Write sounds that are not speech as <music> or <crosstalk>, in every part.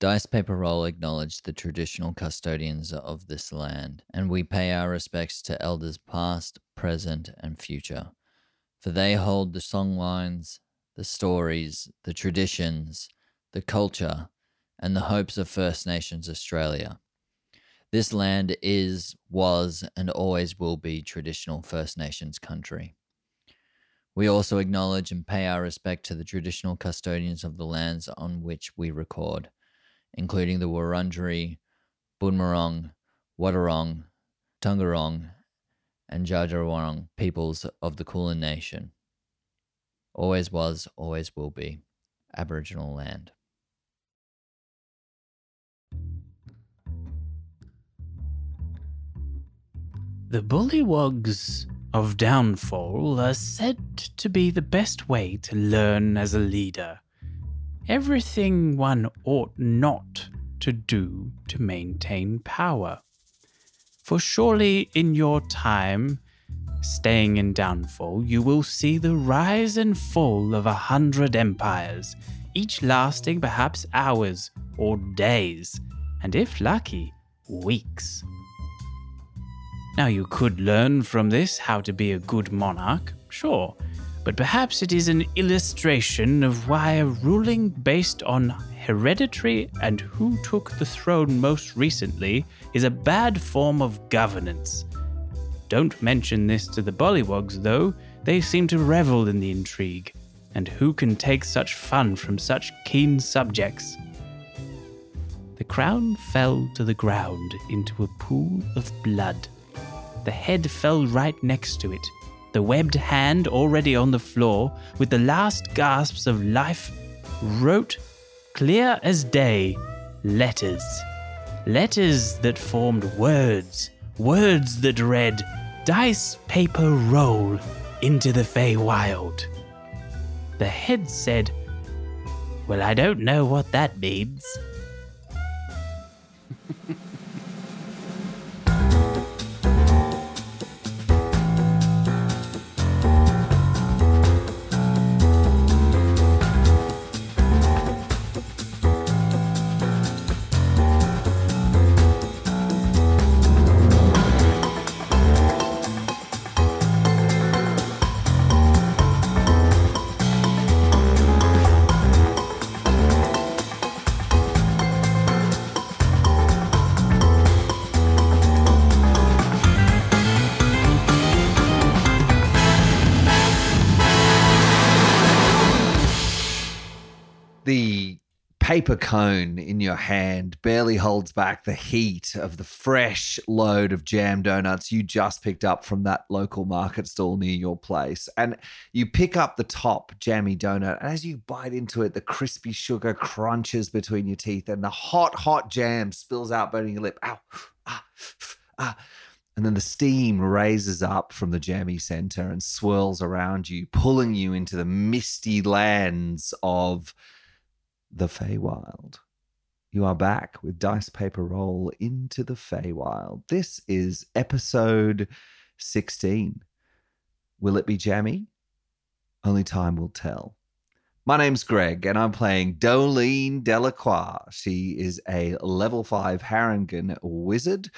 Dice Paper Role acknowledge the traditional custodians of this land, and we pay our respects to elders past, present, and future, for they hold the songlines, the stories, the traditions, the culture, and the hopes of First Nations Australia. This land is, was, and always will be traditional First Nations country. We also acknowledge and pay our respect to the traditional custodians of the lands on which we record, including the Wurundjeri, Boonwurrung, Wadawurrung, Taungurung, and Djarawurrung peoples of the Kulin Nation. Always was, always will be Aboriginal land. The Bullywugs of Downfall are said to be the best way to learn as a leader. Everything one ought not to do to maintain power. For surely in your time, staying in Downfall, you will see the rise and fall of a hundred empires, each lasting perhaps hours or days, and if lucky, weeks. Now, you could learn from this how to be a good monarch, sure, but perhaps it is an illustration of why a ruling based on hereditary and who took the throne most recently is a bad form of governance. Don't mention this to the Bullywugs, though, they seem to revel in the intrigue. And who can take such fun from such keen subjects? The crown fell to the ground into a pool of blood. The head fell right next to it, the webbed hand already on the floor, with the last gasps of life, wrote, clear as day, letters. Letters that formed words, words that read, Dice Paper Role into the Feywild. The head said, Well, I don't know what that means. <laughs> paper cone in your hand barely holds back the heat of the fresh load of jam donuts you just picked up from that local market stall near your place. And you pick up the top jammy donut, and as you bite into it, the crispy sugar crunches between your teeth, and the hot, hot jam spills out, burning your lip. Ow, ah, ah. And then the steam raises up from the jammy center and swirls around you, pulling you into the misty lands of the Feywild. You are back with Dice Paper Role into the Feywild. This is episode 16. Will it be jammy? Only time will tell. My name's Greg, and I'm playing Doelene de la Croix. She is a level five Harengon wizard.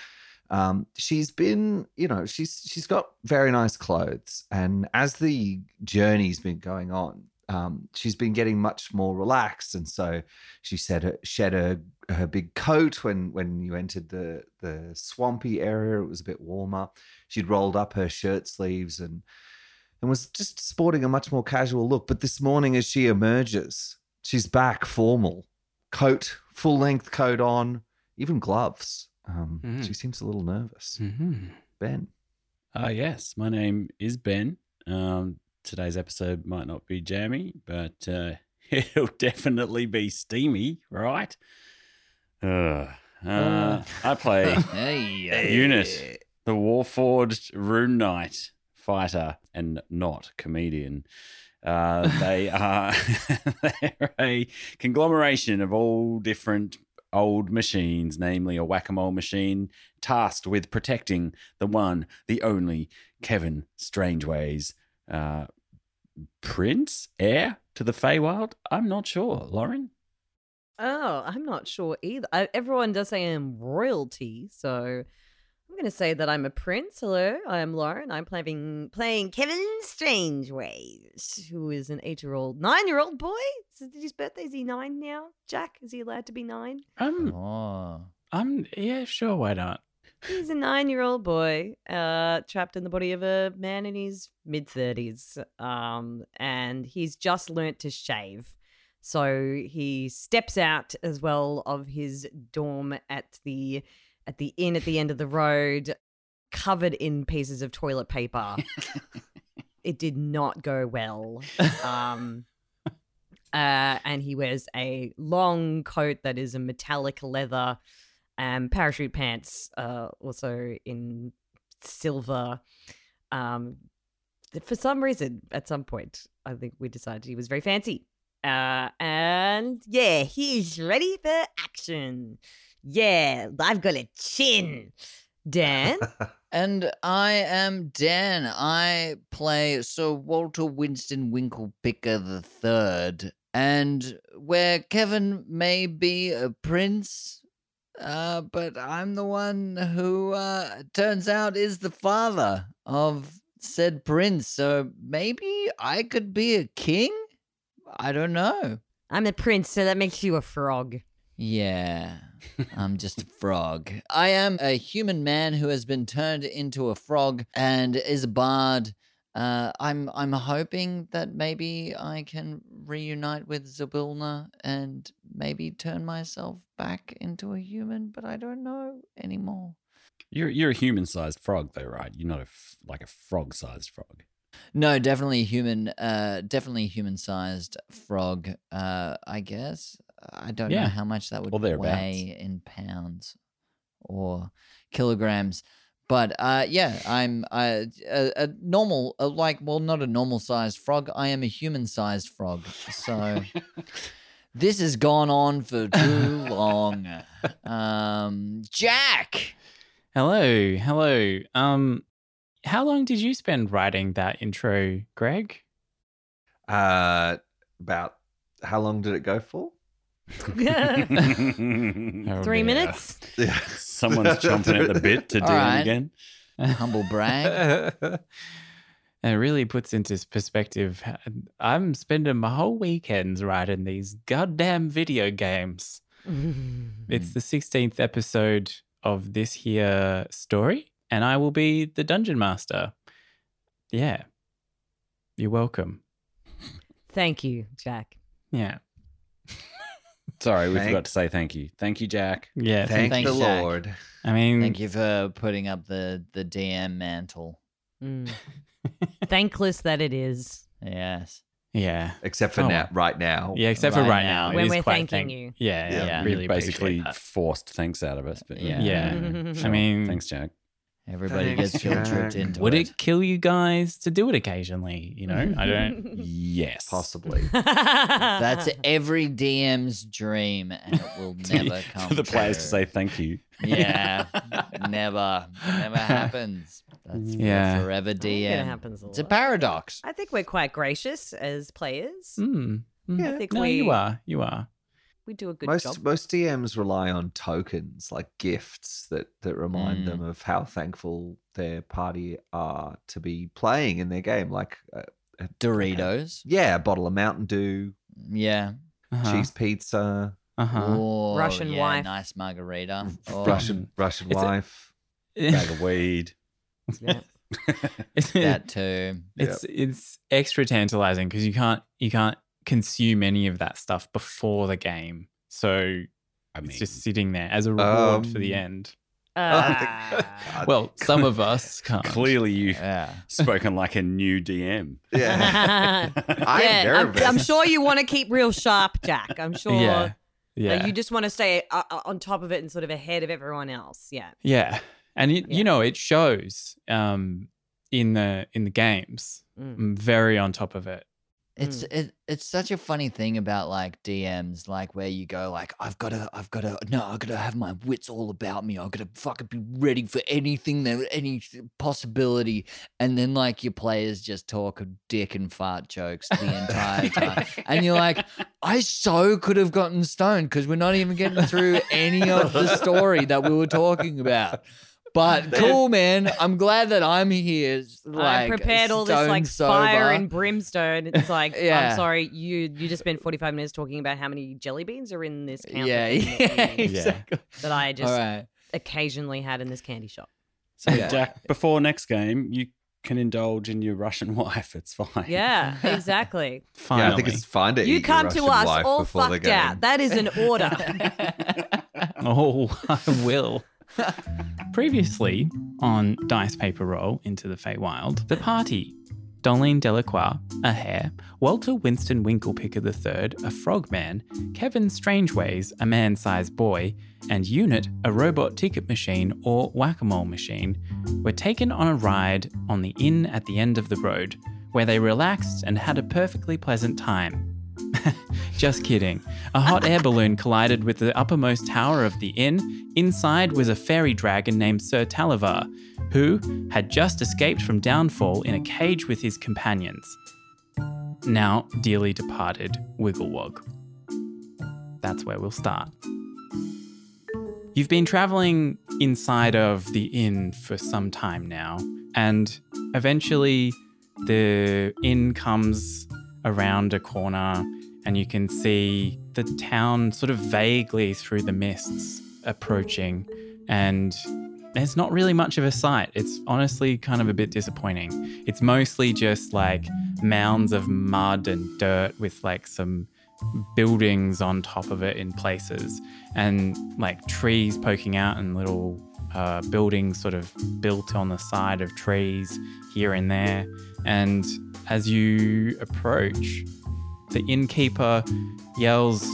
Um, she's been, you know, she's she's got very nice clothes, and as the journey's been going on, um, she's been getting much more relaxed, and so she said her, shed her her big coat when when you entered the the swampy area. It was a bit warmer. She'd rolled up her shirt sleeves and and was just sporting a much more casual look. But this morning, as she emerges, she's back formal, coat, full length coat on, even gloves. Um, Mhm. She seems a little nervous. Mm-hmm. Ben, Uh, yes, my name is Ben. Um, today's episode might not be jammy, but uh, <laughs> it'll definitely be steamy, right? Uh, uh, I play <laughs> Hey, Unit, the Warforged Rune Knight fighter and not comedian. Uh, <laughs> they are they're a conglomeration of all different old machines, namely a whack a mole machine tasked with protecting the one, the only Kevin Strangeways, uh, prince, heir to the Feywild. I'm not sure, Lauren. Oh, I'm not sure either. I, everyone does say I'm royalty, so I'm going to say that I'm a prince. Hello, I'm Lauren. I'm playing playing Kevin Strangeways, who is an eight-year-old, nine-year-old boy. Is it his birthday? Is he nine now? Jack, is he allowed to be nine? Um, Oh. I'm yeah, sure, why not? He's a nine-year-old boy, uh, trapped in the body of a man in his mid thirties, um, and he's just learnt to shave. So he steps out as well of his dorm at the at the inn at the end of the road, covered in pieces of toilet paper. it did not go well. Um, uh, and he wears a long coat that is a metallic leather, and parachute pants, uh, also in silver. Um, for some reason, at some point, I think we decided he was very fancy. Uh, and yeah, he's ready for action. Yeah, I've got a chin. Dan, <laughs> And I am Dan. I play Sir Walter Winston Winklepicker the Third, and where Kevin may be a prince, uh, but I'm the one who uh, turns out is the father of said prince. So maybe I could be a king. I don't know. I'm a prince, so that makes you a frog. Yeah, <laughs> I'm just a frog. I am a human man who has been turned into a frog and is a bard. Uh, I'm I'm hoping that maybe I can reunite with Zybilna and maybe turn myself back into a human, but I don't know anymore. You're you're a human-sized frog, though, right? You're not a f- like a frog-sized frog. No, definitely human. Uh, definitely human-sized frog. Uh, I guess I don't know how much that would weigh in pounds or kilograms. But uh, yeah, I'm uh, a, a normal, uh, like, well, not a normal-sized frog. I am a human-sized frog. So <laughs> this has gone on for too long. Um, Jack. Hello, hello. Um, how long did you spend writing that intro, Greg? Uh, about how long did it go for? <laughs> Three Oh, dear. minutes? Yeah. Someone's <laughs> chomping at the bit to do All right. it again. Humble brag. and <laughs> it really puts into perspective. Uh, I'm spending my whole weekends writing these goddamn video games. It's the 16th episode of this here story, and I will be the dungeon master. Yeah. You're welcome. Thank you, Jack. Yeah. Sorry, we Thank- forgot to say thank you. Thank you, Jack. Yeah. Thank Thanks, the Jack. Lord. I mean, Thank you for putting up the the DM mantle. Mm. <laughs> Thankless that it is. Yes. Yeah. Except for Oh, now, right now. Yeah, except for Right right now. now. it When is we're quite thanking thank- you. Yeah, yeah. Yeah. Really You've basically appreciate that. forced thanks out of us. But Yeah. Yeah. Sure. <laughs> I mean, thanks, Jack. Everybody Thanks, gets guilt tripped Jack. into would it. it kill you guys to do it occasionally? You know, I don't. <laughs> Yes. Possibly. <laughs> <laughs> That's every DM's dream, and it will never come. For the players to say thank you. Yeah, never, never happens. That's Yeah. forever DM. It happens a lot. It's a paradox. I think we're quite gracious as players. Mm, mm. I think no, we you are. You are. We do a good most job. most DMs rely on tokens like gifts that that remind Mm. them of how thankful their party are to be playing in their game. Like, uh, Doritos. yeah, a bottle of Mountain Dew, Yeah. Uh-huh. cheese pizza, Uh-huh. Or, Russian yeah, wife. Nice margarita. <laughs> Or, Russian Russian It's a- wife. <laughs> Bag of weed. Yeah. <laughs> It's, that too. it's it's extra tantalizing because you can't you can't consume any of that stuff before the game. So I mean, it's just sitting there as a reward for the Um, end. <laughs> Ah. Well, <laughs> some of us can't. clearly you Yeah. spoken like a new DM. <laughs> Yeah. I'm yeah, I'm. I'm sure you want to keep real sharp, Jack. I'm sure Yeah. that Yeah. you just want to stay uh, uh, on top of it and sort of ahead of everyone else. Yeah. Yeah, and it, Yeah. you know it shows um, in the in the games. Mm. I'm very on top of it. It's Mm. it, it's such a funny thing about like DMs, like where you go like I've got to I've got to no I've got to have my wits all about me. I've got to fucking be ready for anything that any possibility, and then like your players just talk of dick and fart jokes the entire <laughs> time, and you're like, I so could have gotten stoned because we're not even getting through any of the story that we were talking about. But cool, man. I'm glad that I'm here. Like, I prepared all this like stone fire and brimstone. It's like <laughs> Yeah. I'm sorry, you you just spent 45 minutes talking about how many jelly beans are in this counter Yeah, <laughs> yeah, that, exactly. that I just All right. occasionally had in this candy shop. So, Yeah. Jack, before next game, you can indulge in your Russian <laughs> wife. It's fine. Yeah, exactly. Finally. Yeah, I think it's fine to eat. you eat come your to us wife all before the fucked game. out. That is an order. Oh, I will. <laughs> Previously on Dice Paper Role into the Feywild, the party Doelene de la Croix, a hare, Walter Winston Winklepicker III, a frogman, Kevin Strangeways, a man sized boy, and Unit, a robot ticket machine or whack a mole machine, were taken on a ride on the inn at the end of the road, where they relaxed and had a perfectly pleasant time. <laughs> Just kidding. A hot air balloon collided with the uppermost tower of the inn. Inside was a fairy dragon named Sir Talavar, who had just escaped from downfall in a cage with his companions. Now dearly departed Wigglewog. That's where we'll start. You've been traveling inside of the inn for some time now, and eventually the inn comes around a corner and you can see the town sort of vaguely through the mists approaching and there's not really much of a sight. It's honestly kind of a bit disappointing. It's mostly just like mounds of mud and dirt with like some buildings on top of it in places and like trees poking out and little uh, buildings sort of built on the side of trees here and there. And as you approach, the innkeeper yells,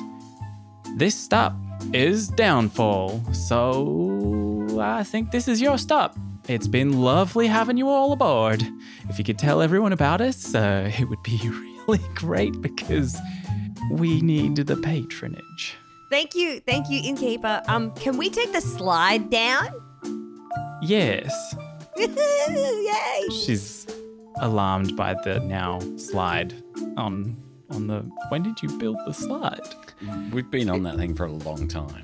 This stop is Downfall, so I think this is your stop. It's been lovely having you all aboard. If you could tell everyone about us, uh, <laughs> it would be <laughs> really great because we need the patronage. thank you, thank you, innkeeper. Um, can we take the slide down? Yes, <laughs> Yay! she's alarmed by the now slide on on the. When did you build the slide? We've been on that thing for a long time.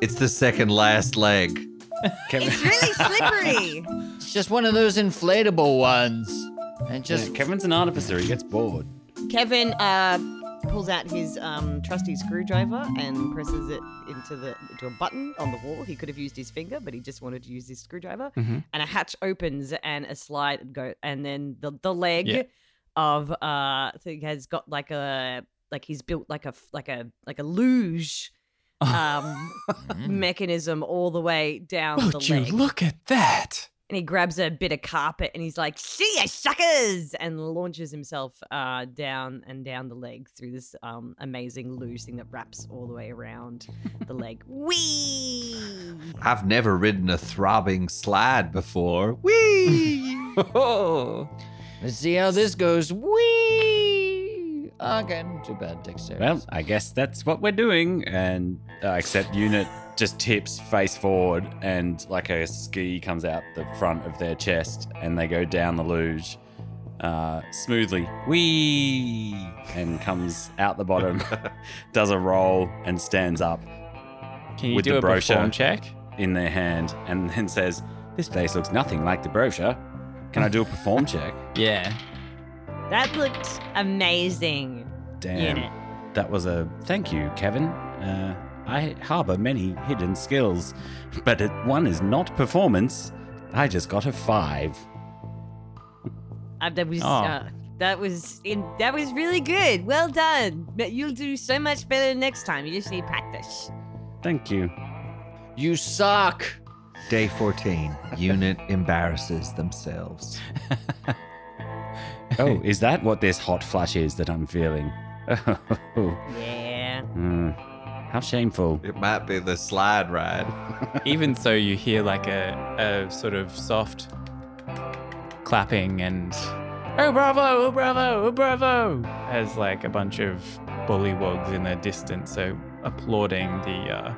It's the second last leg. Kevin, It's really slippery. <laughs> It's just one of those inflatable ones. And just Yeah, Kevin's an artificer. He gets bored. Kevin uh, pulls out his um, trusty screwdriver and presses it into the into a button on the wall. He could have used his finger, but he just wanted to use his screwdriver. Mhm. And a hatch opens and a slide go, and then the the leg Yeah. Of uh thing has got like a like he's built like a like a like a luge um <laughs> mechanism all the way down the Would you leg. look at that? and he grabs a bit of carpet and he's like, "See ya, suckers!" and launches himself uh, down and down the leg through this um, amazing luge thing that wraps all the way around the <laughs> leg. Whee! I've never ridden a throbbing slide before. Whee! <laughs> let's see how this goes. Whee! Again, too bad dexterity. Well, I guess that's what we're doing. And uh, except unit just tips face forward, and like a ski comes out the front of their chest, and they go down the luge uh, smoothly. Wee! And comes out the bottom, <laughs> does a roll, and stands up Can you With do the a brochure. perform check? in their hand, and then says, "This place looks nothing like the brochure. Can I do a perform check?" Yeah. that looked amazing. Damn. Unit. That was a thank you, Kevin. Uh, I harbor many hidden skills, but it, one is not performance. I just got a five. Uh, that was Oh. uh, that was in that was really good. Well done. But You'll do so much better next time. You just need practice. Thank you. You suck. Day 14. Unit embarrasses themselves. <laughs> Oh, is that what this hot flash is that I'm feeling? <laughs> Oh, Yeah. hmm. how shameful. It might be the slide ride. <laughs> Even so, you hear like a, a sort of soft clapping and oh bravo, oh bravo, oh bravo, as like a bunch of bullywugs in the distance so applauding the uh,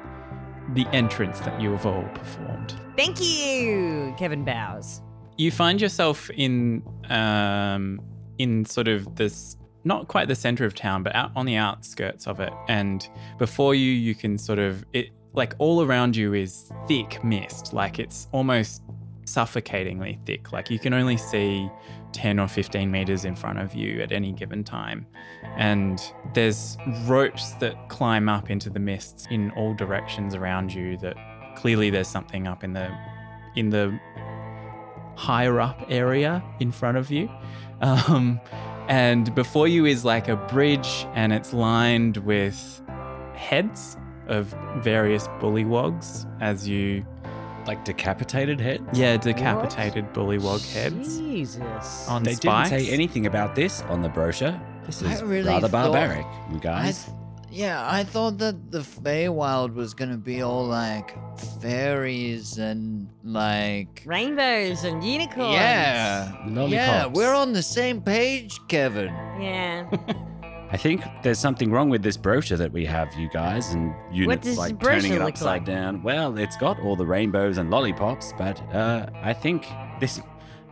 the entrance that you have all performed. Thank you, Kevin bows. You find yourself in um, in sort of this not quite the center of town, but out on the outskirts of it, and before you, you can sort of it like all around you is thick mist, like it's almost suffocatingly thick. Like you can only see 10 or 15 meters in front of you at any given time. And there's ropes that climb up into the mists in all directions around you that clearly there's something up in the in the higher up area in front of you. <laughs> Um, and before you is like a bridge and it's lined with heads of various bullywugs as you Like decapitated head? yeah decapitated bullywug heads Jesus. on They spikes. didn't say anything about this on the brochure. This I is really rather thought- barbaric, you guys. th- yeah, I thought that the Feywild was gonna be all like fairies and like Rainbows and unicorns. yeah, lollipops. yeah. We're on the same page, Kevin. Yeah. <laughs> I think there's something wrong with this brochure that we have, you guys, and units like turning it upside like? down. Well, it's got all the rainbows and lollipops, but uh, I think this.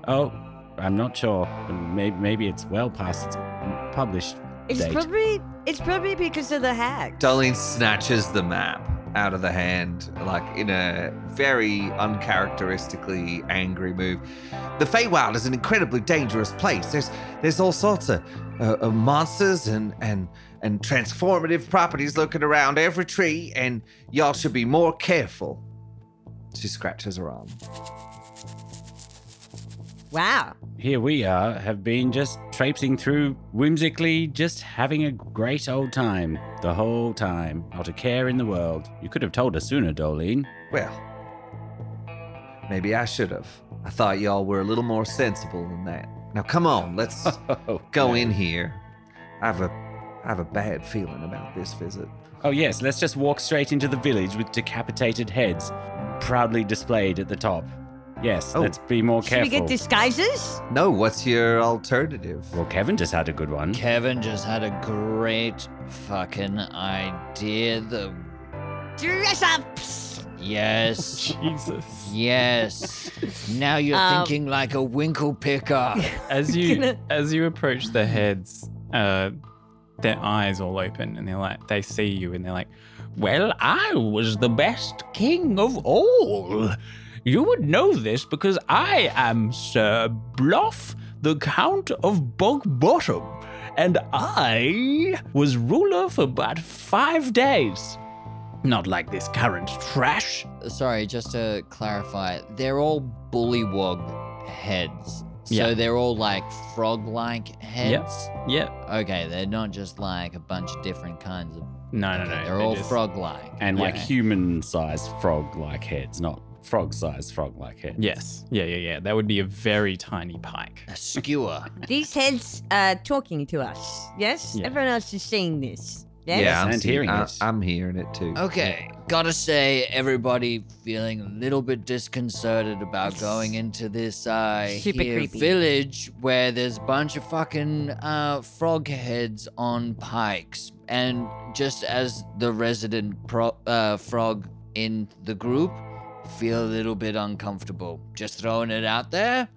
Oh, I'm not sure. Maybe, maybe it's well past its published It's date. probably it's probably because of the hack. Darlene snatches the map out of the hand, like in a very uncharacteristically angry move. The Feywild is an incredibly dangerous place. There's there's all sorts of, uh, of monsters and and and transformative properties looking around every tree, and y'all should be more careful. She scratches her arm. Wow. Here we are, have been just traipsing through whimsically, just having a great old time the whole time. Not a care in the world. You could have told us sooner, Doelene. Well, maybe I should have. I thought y'all were a little more sensible than that. Now come on, let's <laughs> go in here. I have a I have a bad feeling about this visit. Oh, yes, let's just walk straight into the village with decapitated heads proudly displayed at the top. Yes, Oh. let's be more careful. Should careful. we get disguises? No, what's your alternative? well, Kevin just had a good one. Kevin just had a great fucking idea. The Dress up. yes, <laughs> Jesus. yes. Now you're Um, thinking like a winkle picker. <laughs> As you Gonna- as you approach the heads, uh, their eyes all open and they're like they see you and they're like, "Well, I was the best king of all. You would know this because I am Sir Bluff, the Count of Bog Bottom, and I was ruler for about five days. Not like this current trash. Sorry, just to clarify, they're all bullywog heads. So Yeah. they're all like frog-like heads. Yep. Okay, they're not just like a bunch of different kinds of. No, no, okay, no. They're they're all frog-like. And like human sized frog like heads, not frog sized frog like head. Yes. Yeah, yeah, yeah. That would be a very tiny pike. A skewer. <laughs> These heads are talking to us. Yes? Yeah. Everyone else is seeing this. Yes? Yeah, I'm and seeing- hearing I, it. I'm hearing it too. Okay, gotta say, everybody feeling a little bit disconcerted about going into this uh, Super here creepy. village where there's a bunch of fucking uh, frog heads on pikes. And just as the resident pro- uh, frog in the group, feel a little bit uncomfortable. Just throwing it out there.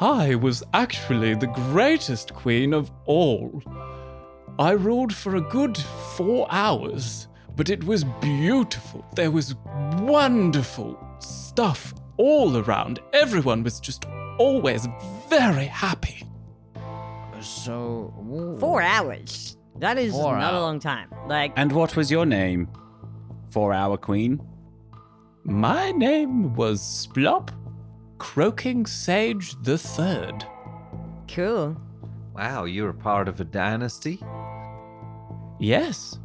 I was actually the greatest queen of all. I ruled for a good four hours, but it was beautiful. There was wonderful stuff all around. Everyone was just always very happy. So. ooh. Four hours. That is Four not a long time. Like, And what was your name? Four Hour Queen? My name was Splop Croaking Sage the Third. cool. Wow, you're a part of a dynasty? Yes,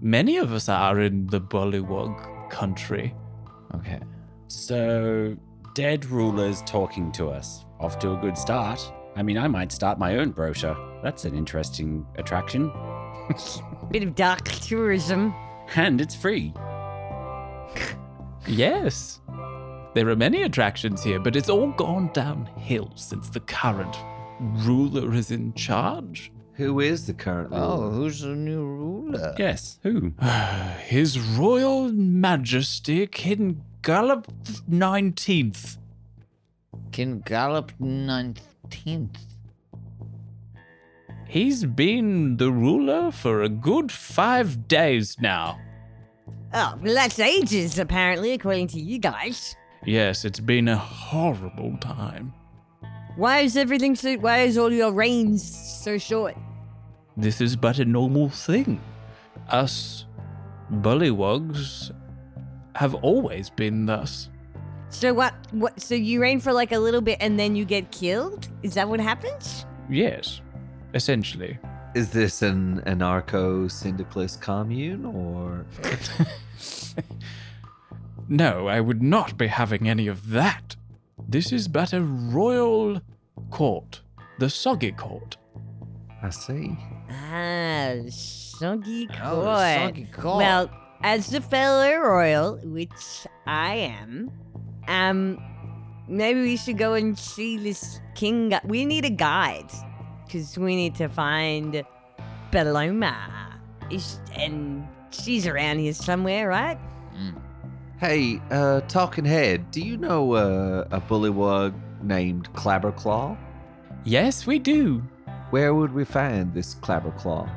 many of us are in the Bullywug country. Okay. So, dead rulers talking to us. Off to a good start. I mean, I might start my own brochure. That's an interesting attraction. <laughs> Bit of dark tourism. And it's free. <laughs> Yes. There are many attractions here, but it's all gone downhill since the current ruler is in charge. Who is the current Oh, who's the new ruler? Yes. Who? <sighs> His Royal Majesty King Gullop Nineteenth. King Gullop 19th. He's been the ruler for a good five days now. Oh, well, that's ages, apparently, according to you guys. Yes, it's been a horrible time. Why is everything so. Why is all your reigns so short? This is but a normal thing. Us bullywugs have always been thus. So what? What? So you reign for like a little bit and then you get killed? Is that what happens? Yes, essentially. Is this an anarcho syndicalist commune or <laughs> No, I would not be having any of that. This is but a royal court, the Soggy Court. I see. Ah, soggy court. Oh, the soggy court. Well, as the fellow royal, which I am, um, maybe we should go and see this king. gu- We need a guide, because we need to find Paloma. Is and she's around here somewhere, right? Mm. Hey, uh, talking head, do you know uh, a bullywug named Clapperclaw? Yes, we do. Where would we find this Clapperclaw?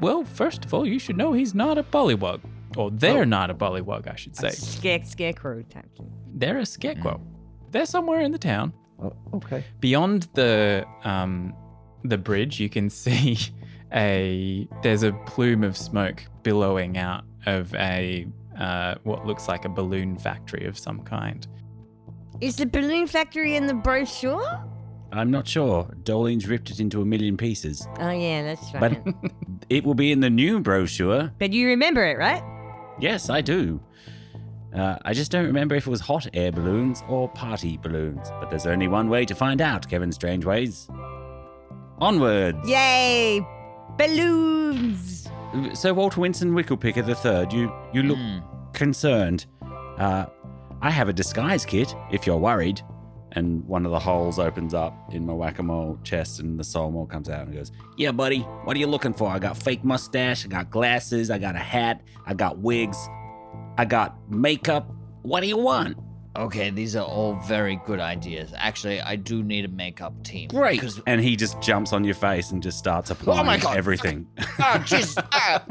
Well, first of all, you should know he's not a bullywug. Or they're Oh. not a bullywug, I should say. Scare, scarecrow type thing. They're a scarecrow. They're somewhere in the town. Oh, okay. Beyond the um the bridge, you can <laughs> see a there's a plume of smoke billowing out of a uh, what looks like a balloon factory of some kind. Is the balloon factory in the brochure? I'm not sure. Doelene's ripped it into a million pieces. Oh yeah, that's right. But <laughs> it will be in the new brochure. but you remember it, right? Yes, I do. Uh, I just don't remember if it was hot air balloons or party balloons. But there's only one way to find out, Kevin Strangeways. Onwards! Yay! Balloons! So, Walter Winston Winklepicker III, you, you look Mm. concerned. Uh, I have a disguise kit, if you're worried. And one of the holes opens up in my whack-a-mole chest, and the soul mole comes out and goes, "Yeah, buddy, what are you looking for? I got fake mustache, I got glasses, I got a hat, I got wigs, I got makeup. What do you want?" Okay, these are all very good ideas. Actually, I do need a makeup team. Great. Because And he just jumps on your face and just starts applying Oh my God. everything. <laughs> oh, jeez. ah,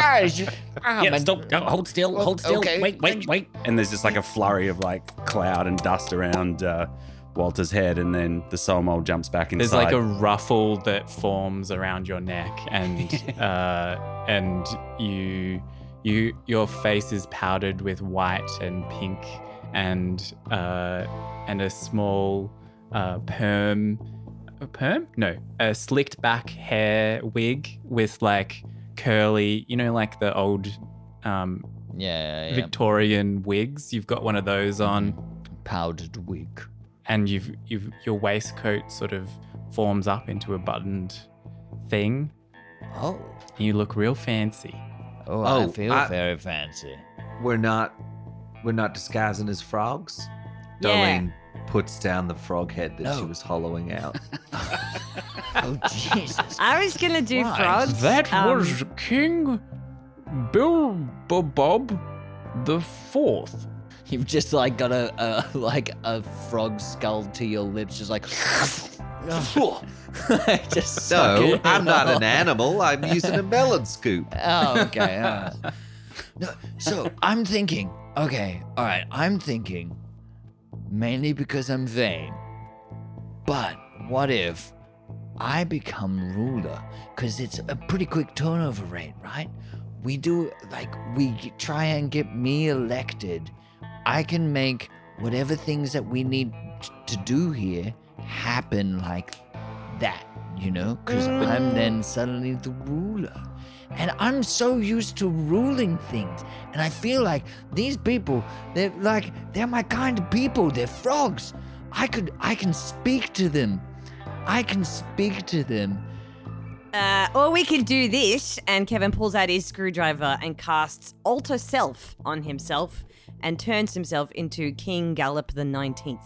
ah, it's ah, yeah, stop. No, hold still. Hold still. Okay. Wait, wait, wait. And there's just like a flurry of like cloud and dust around uh, Walter's head, and then the soul mole jumps back inside. There's like a ruffle that forms around your neck, and <laughs> uh, and you you your face is powdered with white and pink, and uh, and a small uh, perm, a perm? No, a slicked back hair wig with like curly, you know, like the old um, yeah, yeah, yeah. Victorian wigs. You've got one of those on powdered wig. and you've you've your waistcoat sort of forms up into a buttoned thing Oh, you look real fancy oh, I Oh, feel I- very fancy. We're not we're not disguising as frogs. Yeah. Darlene puts down the frog head that she was hollowing out. <laughs> Oh, Jesus. I was gonna do Right. frogs. that um, was king bill bob the fourth You've just like got a, a like a frog skull to your lips, just like. <laughs> <laughs> just No, I'm not an animal. I'm using a melon scoop. Oh, okay. all right. No, so I'm thinking, okay, all right, I'm thinking mainly because I'm vain. But what if I become ruler? Because it's a pretty quick turnover rate, right? We do, like, we try and get me elected. I can make whatever things that we need to do here happen like that, you know? Because I'm then suddenly the ruler. And I'm so used to ruling things. And I feel like these people, they're like, they're my kind of people. They're frogs. I could, I can speak to them. I can speak to them. Uh, or we could do this, and Kevin pulls out his screwdriver and casts Alter Self on himself and turns himself into King Gullop the 19th.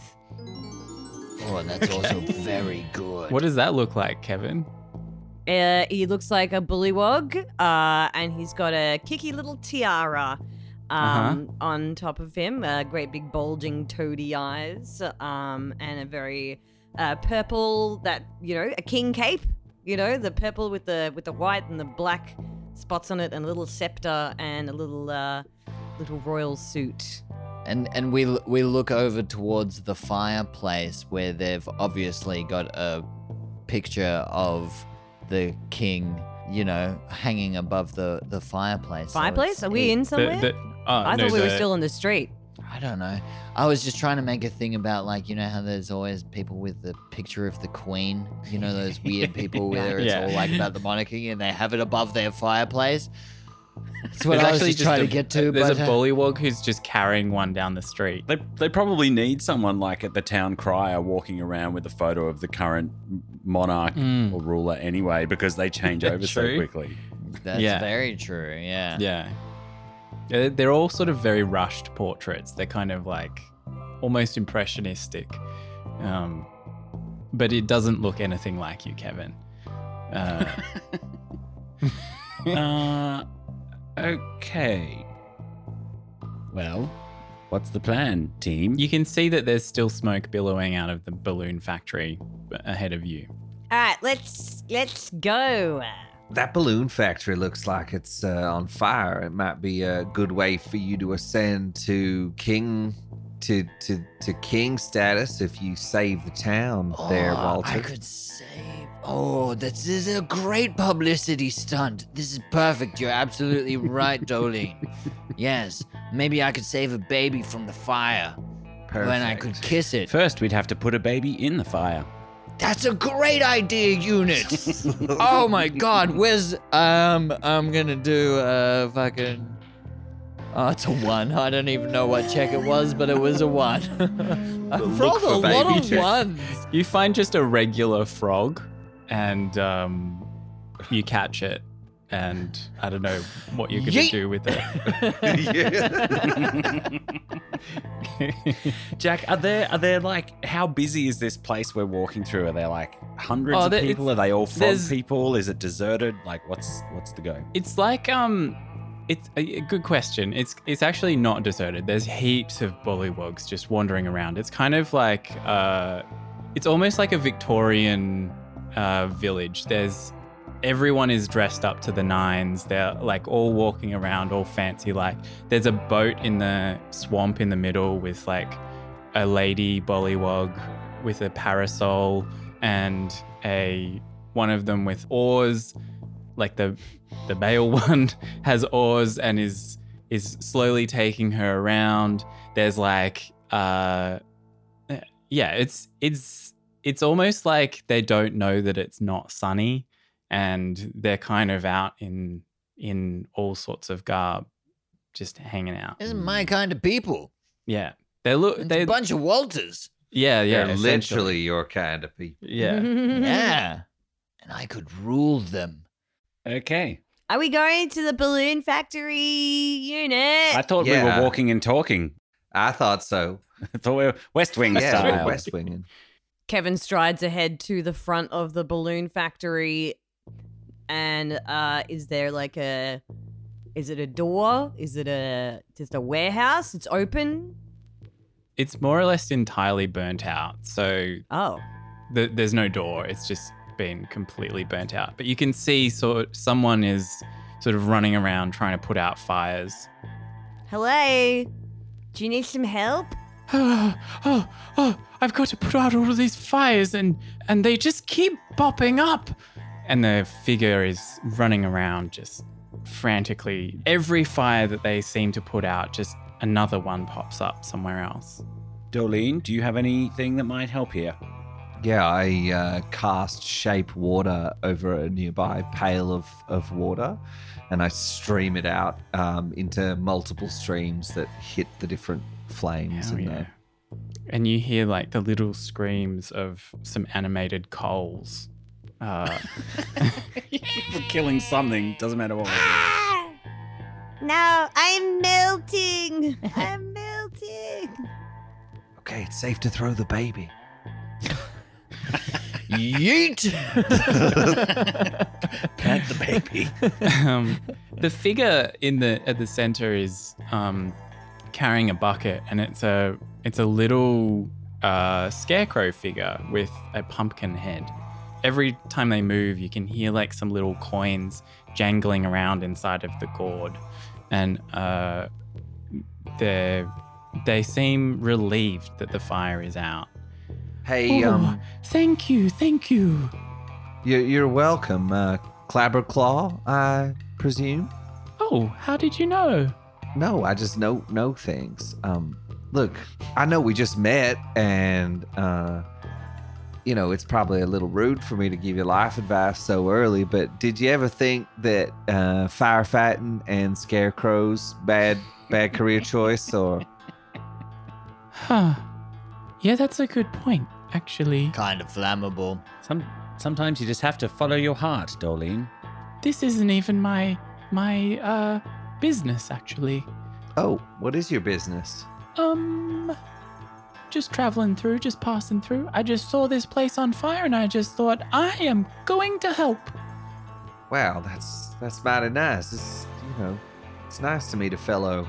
Oh, that's also <laughs> very good. What does that look like, Kevin? Uh, he looks like a bullywug, uh, and he's got a kicky little tiara um, on top of him, uh, great big bulging toady eyes, um, and a very uh, purple that you know a king cape. You know the purple with the with the white and the black spots on it, and a little scepter and a little uh, little royal suit. And and we we look over towards the fireplace where they've obviously got a picture of the king, you know, hanging above the the fireplace. So Fireplace? it's- Are we in somewhere? the- oh, I no, thought we were the- still in the street. I don't know. I was just trying to make a thing about like you know how there's always people with the picture of the queen. You know those <laughs> weird people where it's Yeah. all like about the monarchy and they have it above their fireplace. That's what There's I was actually just trying a- to get to. There's but, a uh, bullywug who's just carrying one down the street. They, they probably need someone like at the town crier walking around with a photo of the current monarch Mm. or ruler anyway because they change over so quickly. That's Yeah. very true. Yeah. Yeah. They're, they're all sort of very rushed portraits. They're kind of like almost impressionistic. Um, but it doesn't look anything like you, Kevin. Uh, <laughs> <laughs> uh, okay. Well, what's the plan, team? you can see that there's still smoke billowing out of the balloon factory ahead of you. All right, let's let's go. That balloon factory looks like it's uh, on fire. It might be a good way for you to ascend to king to to to king status if you save the town there, Oh, Walter. I could save. Oh, this is a great publicity stunt. This is perfect. You're absolutely right, Doelene. Yes, maybe I could save a baby from the fire when I could kiss it. First, we'd have to put a baby in the fire. That's a great idea, unit. <laughs> oh my god, where's um I'm gonna do uh fucking Oh, it's a one. I don't even know what check it was, but it was a one. <laughs> I've rolled a lot of ones. You find just a regular frog and um, you catch it. And I don't know what you're going to Yeet. do with it. <laughs> Jack, are there are there like how busy is this place we're walking through? Are there like hundreds Oh, of there- people? Are they all frog there's- people? Is it deserted? Like what's what's the go? It's like um, it's a, a good question. It's it's actually not deserted. There's heaps of bullywugs just wandering around. It's kind of like uh, it's almost like a Victorian uh, village. There's everyone is dressed up to the nines. They're like all walking around, all fancy. Like there's a boat in the swamp in the middle with like a lady bullywug with a parasol and a one of them with oars like the the male <laughs> one has oars and is is slowly taking her around there's like uh yeah it's it's it's almost like they don't know that it's not sunny and they're kind of out in in all sorts of garb just hanging out This is mm. my kind of people. yeah they look It's they a bunch of Walters. yeah yeah They're literally your kind of people. yeah <laughs> Yeah. And I could rule them. Okay. Are we going to the balloon factory unit? I thought we were walking and talking. I thought so. <laughs> I thought we were West Wing Yeah, style. West Winging. Kevin strides ahead to the front of the balloon factory. And uh is there like a is it a door? Is it a just a warehouse? It's open? it's more or less entirely burnt out so Oh. the, there's no door. It's just been completely burnt out. But you can see sort someone is sort of running around trying to put out fires. Hello? Do you need some help? Oh, oh, oh, I've got to put out all of these fires and and they just keep popping up. And the figure is running around just frantically. Every fire that they seem to put out, just another one pops up somewhere else. Doelene, do you have anything that might help here? Yeah, I uh, cast shape water over a nearby pail of, of water and I stream it out um, into multiple streams that hit the different flames. Hell in yeah. And you hear like the little screams of some animated coals. Uh, <laughs> For killing something, doesn't matter what. Ah! <laughs> No, I'm melting. I'm melting. Okay, it's safe to throw the baby. <laughs> Yeet! Plant the baby. um, the figure in the at the center is um, carrying a bucket, and it's a it's a little uh, scarecrow figure with a pumpkin head. Every time they move, you can hear like some little coins jangling around inside of the gourd, and uh, they they seem relieved that the fire is out. Hey, Oh, um, thank you, thank you. you're, you're welcome, uh, Clapperclaw, I presume. Oh, how did you know? No, I just know know things. Um, look, I know we just met, and uh, you know it's probably a little rude for me to give you life advice so early. But did you ever think that uh, firefighting and scarecrows bad bad career <laughs> choice, or Huh. Yeah, that's a good point, actually. kind of flammable. Some, sometimes you just have to follow your heart, Doelene. This isn't even my my uh business actually. oh, what is your business? Um just traveling through, just passing through. I just saw this place on fire and I just thought I am going to help. Wow, that's that's mighty nice. It's, you know, it's nice to meet a fellow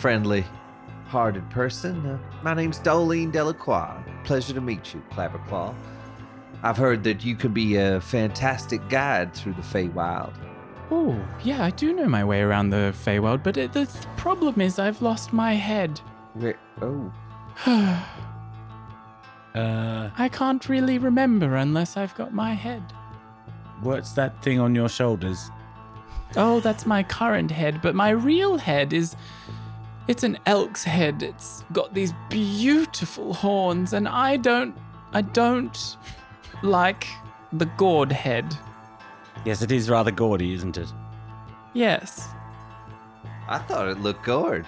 friendly-hearted person. Uh, my name's Doelene de la Croix. Pleasure to meet you, Clabberclaw. I've heard that you can be a fantastic guide through the Feywild. Oh, yeah, I do know my way around the Feywild, but it, the th- problem is I've lost my head. Where, oh, <sighs> Uh, I can't really remember unless I've got my head. what's that thing on your shoulders? Oh, that's my current head, but my real head is. It's an elk's head. It's got these beautiful horns, and I don't. I don't <laughs> like the gourd head. Yes, it is rather gaudy, isn't it? Yes. I thought it looked gourd.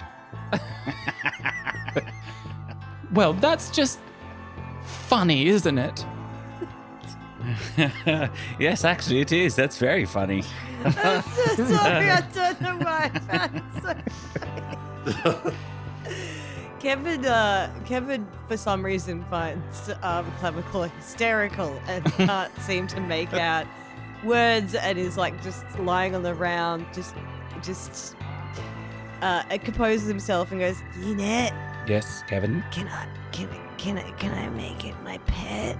Well, that's just funny, isn't it? <laughs> yes, actually, it is. That's very funny. I'm so <laughs> sorry. I don't know why I found it so funny. <laughs> Kevin, uh, Kevin, for some reason, finds um, Clavicle hysterical and can't seem to make out words, and is like just lying on the ground, just, just, uh, composes himself and goes, "Unit, Yes, Kevin. can I, can, I, can I, can I make it my pet?"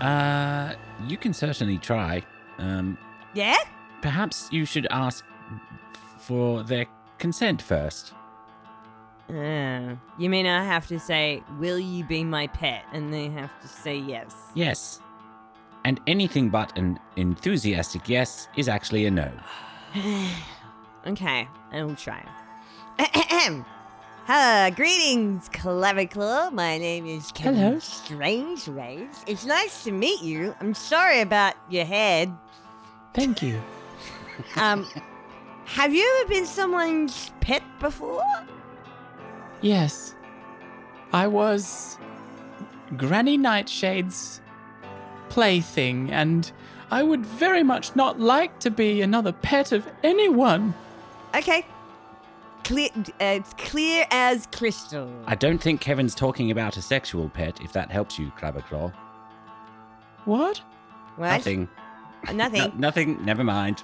Uh, you can certainly try. Um, Yeah. perhaps you should ask for their consent first. Uh, you mean I have to say, "Will you be my pet?" and they have to say yes. Yes. And anything but an enthusiastic yes is actually a no. <sighs> okay, I will try. Ahem. <clears throat> Hello, greetings, Clavicle. My name is Kevin Hello. Strangeways. It's nice to meet you. I'm sorry about your head. Thank you. <laughs> Um, have you ever been someone's pet before? Yes. I was Granny Nightshade's plaything, and I would very much not like to be another pet of anyone. Okay. Clear. Uh, it's clear as crystal. I don't think Kevin's talking about a sexual pet, if that helps you, Clabberclaw. What? What? Nothing. Uh, Nothing. <laughs> No- nothing. Never mind.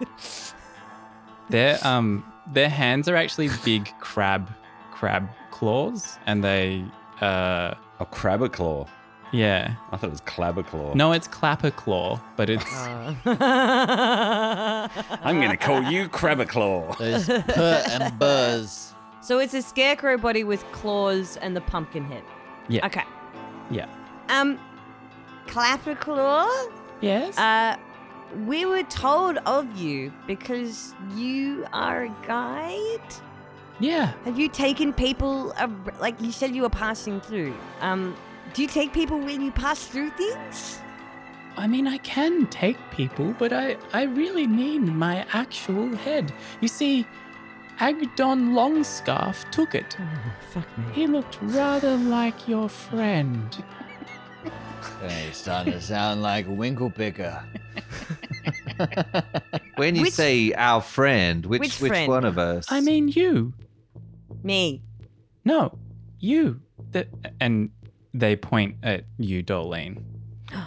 <laughs> Their um their hands are actually big crab crab claws, and they uh Oh, Crabberclaw. Yeah. I thought it was Clabberclaw. No, it's clapper claw, but it's <laughs> Uh. I'm going to call you Crabberclaw. There's put and buzz. So it's a scarecrow body with claws and the pumpkin head. Yeah. Okay. Yeah. Um, Clapperclaw, yes. uh, we were told of you because you are a guide. yeah. Have you taken people, ar- like you said you were passing through? Um, do you take people when you pass through things? I mean, I can take people, but I, I really need my actual head. You see, Agdon Longscarf took it. Oh, fuck me. He looked rather like your friend. Hey, starting to sound like Winklepicker. <laughs> When you Which- say our friend, which which which, friend? one of us? I mean, you. Me. No, you. The, and they point at you, Doelene. <gasps>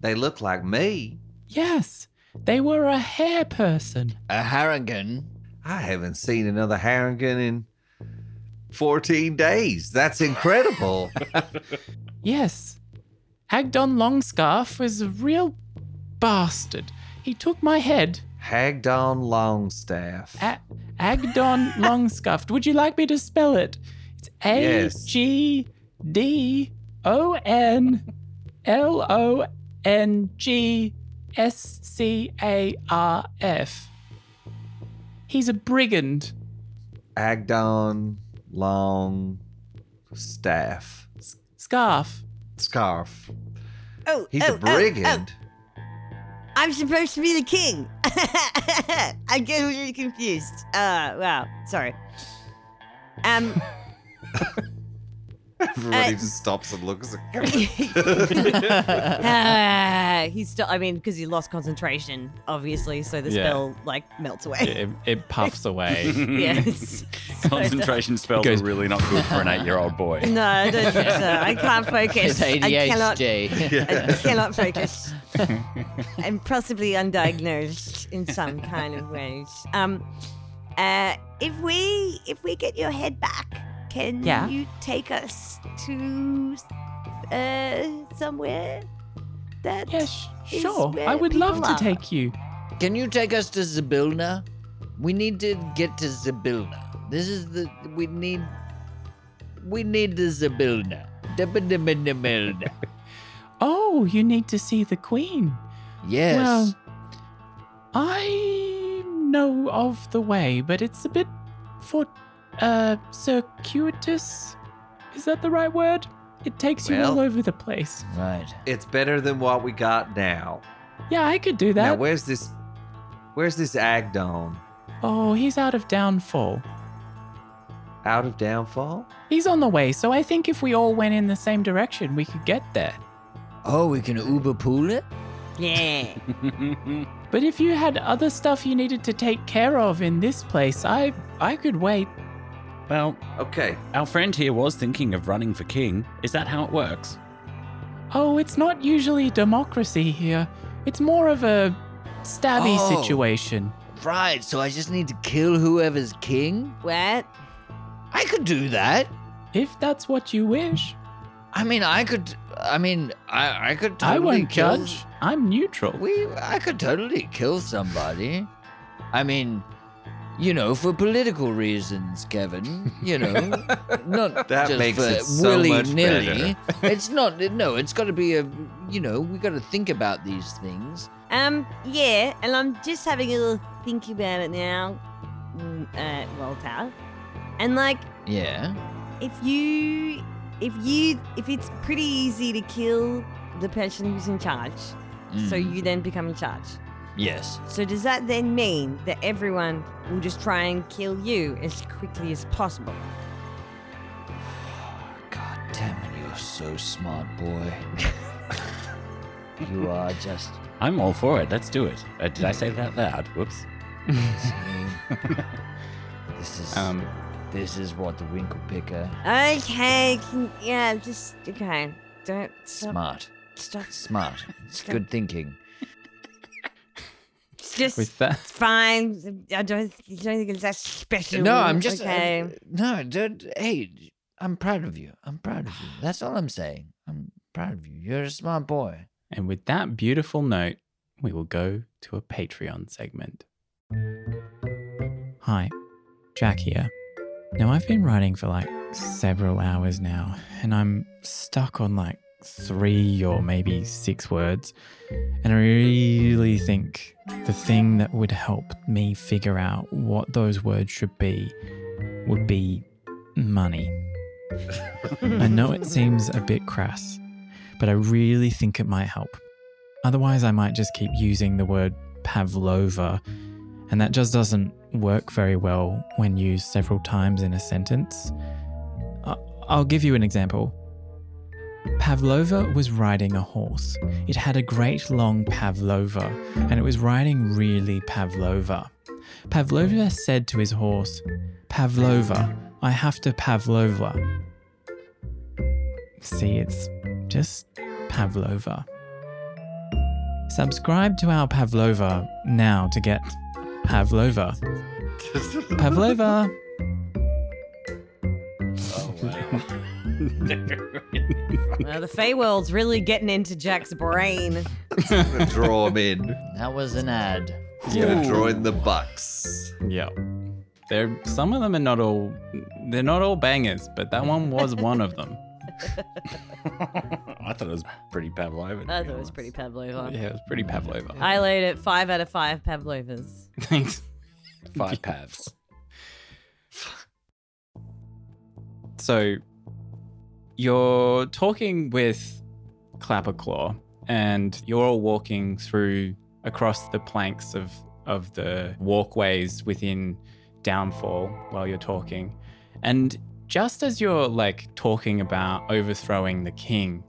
They look like me. Yes, they were a hair person. A Harengon. I haven't seen another Harengon in 14 days. That's incredible. <laughs> Yes. Hagdon Longscarf was a real bastard. He took my head. Hagdon Longstaff. A- Agdon Longscuffed. Would you like me to spell it? It's A G Yes. G D O N L O N G S C A R F. He's a brigand. Agdon Long Staff. Scarf. Scarf. Oh, He's oh, a oh, brigand. oh, I'm supposed to be the king. <laughs> I get really confused. Uh, wow. Sorry. Um, <laughs> <laughs> Everybody Uh, just stops and looks at <laughs> ah, <laughs> he's still. I mean, because he lost concentration, obviously, so the Yeah. spell like melts away. It, it puffs away. yes. Concentration spells Goes- are really not good for an eight-year-old boy. No, I don't think so. I can't focus. It's I cannot. ADHD. I cannot focus. I'm possibly undiagnosed in some kind of ways. Um, uh, if we if we get your head back, can Yeah. you take us to uh somewhere that Yeah, sh- is sure. where I would love people to take you. Can you take us to Zybilna? We need to get to Zybilna. This is the we need. We need the Zybilna. Dibba-dibba-dibba-dibba. <laughs> Oh, you need to see the queen. Yes. Well, I know of the way, but it's a bit for uh circuitous. Is that the right word? It takes you all over the place. right. It's better than what we got now. Yeah, I could do Now, that. where's this? Where's this Agdon? oh, he's out of downfall. Out of downfall? He's on the way, so I think if we all went in the same direction, we could get there. Oh, we can Uber pool it. yeah. <laughs> But if you had other stuff you needed to take care of in this place, I I could wait. Well, Okay. our friend here was thinking of running for king. Is that how it works? Oh, it's not usually democracy here. It's more of a stabby Oh. situation. Right. So I just need to kill whoever's king. What? I could do that. If that's what you wish. I mean, I could. I mean, I I could. I Totally won't kill, judge. I'm neutral. We. I could totally kill somebody. I mean, you know, for political reasons, Kevin. You know, <laughs> not That just makes for it so willy much nilly. it's not. No, it's got to be a. You know, we got to think about these things. Um, yeah, and I'm just having a little think about it now, mm, uh, Walter. And like, Yeah. if you, if you, if it's pretty easy to kill the person who's in charge, so Mm. you then become in charge. Yes. So does that then mean that everyone will just try and kill you as quickly as possible? God damn it! You're so smart, boy. you are just. <laughs> I'm all for it. Let's do it. Uh, did I say that loud? Whoops. <laughs> this is. Um, This is what the Winklepicker. Okay, can, yeah, just okay. Don't stop. Smart. Stop. Smart. It's good thinking. It's just with that, it's fine. I don't. I don't think it's that special. No, I'm just. uh, no, don't. Hey, I'm proud of you. I'm proud of you. That's all I'm saying. I'm proud of you. You're a smart boy. and with that beautiful note, we will go to a Patreon segment. Hi, Jack here. Now, I've been writing for like several hours now, and I'm stuck on like three or maybe six words. And I really think the thing that would help me figure out what those words should be would be money. <laughs> I know it seems a bit crass, but I really think it might help. Otherwise, I might just keep using the word pavlova, and that just doesn't work very well when used several times in a sentence. I'll give you an example. Pavlova was riding a horse. It had a great long pavlova, and it was riding really pavlova. Pavlova said to his horse, Pavlova, I have to pavlova. See, it's just pavlova. Subscribe to our Pavlova now to get Pavlova. Pavlova. Oh, wow. <laughs> <laughs> Uh, the Feyworld's really getting into Jack's brain. Draw him in. That was an ad. He's gonna draw in the bucks. Yeah. They're some of them are not all they're not all bangers, but that one was one of them. <laughs> I thought it was pretty Pavlova. to I be thought it was pretty Pavlova. Yeah, it was pretty Pavlova. I laid it five out of five Pavlovas. Thanks. Five Pavs. So you're talking with Clapperclaw, and you're all walking through across the planks of of the walkways within Downfall while you're talking. And just as you're like talking about overthrowing the king,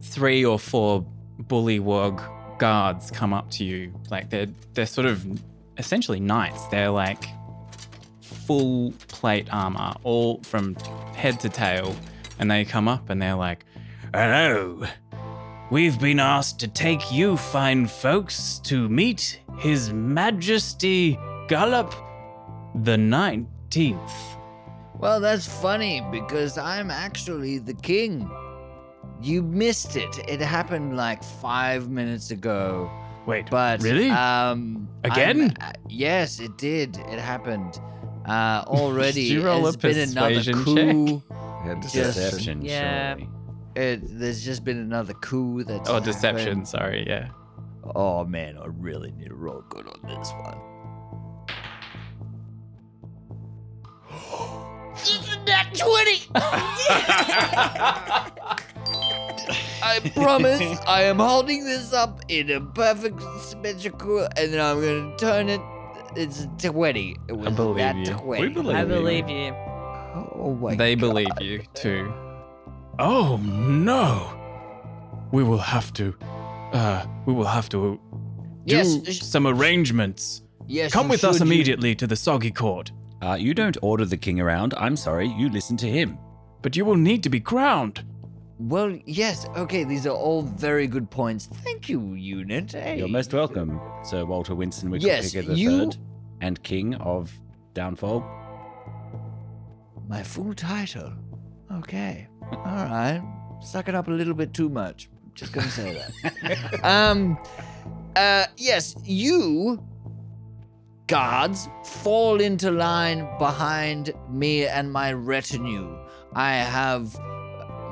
three or four bullywug guards come up to you. Like they're they're sort of essentially knights. They're like full plate armor, all from head to tail, and they come up and they're like, Hello. We've been asked to take you fine folks to meet His Majesty Gullop the 19th. Well, that's funny because I'm actually the king. You missed it. It happened like five minutes ago. Wait, But really? Um, Again? Uh, yes, it did. It happened. Uh, <laughs> already. Did you roll There's a been another coup. Yeah, Just- Deception, Yeah. surely. It, there's just been another coup that's oh, deception. Sorry, yeah. Oh man, I really need to roll good on this one. <gasps> Nat 20! <laughs> I promise I am holding this up in a perfect symmetrical and then I'm gonna turn it. It's a 20. It was believe nat you. 20. We believe I you. believe you. Oh my they God. believe you too. Oh no! We will have to. Uh, we will have to do Yes, some arrangements. Yes, Come with us should. You- immediately to the soggy court. Uh, you don't order the king around. I'm sorry. You listen to him. But you will need to be crowned. Well, yes. Okay, these are all very good points. Thank you, unit. Hey. You're most welcome, Sir Walter Winston Yes, Winklepicker you- III and King of Downfall. My full title. Okay. All right. Suck it up a little bit too much. Just gonna say that. <laughs> um. Uh. Yes. You. Guards, fall into line behind me and my retinue. I have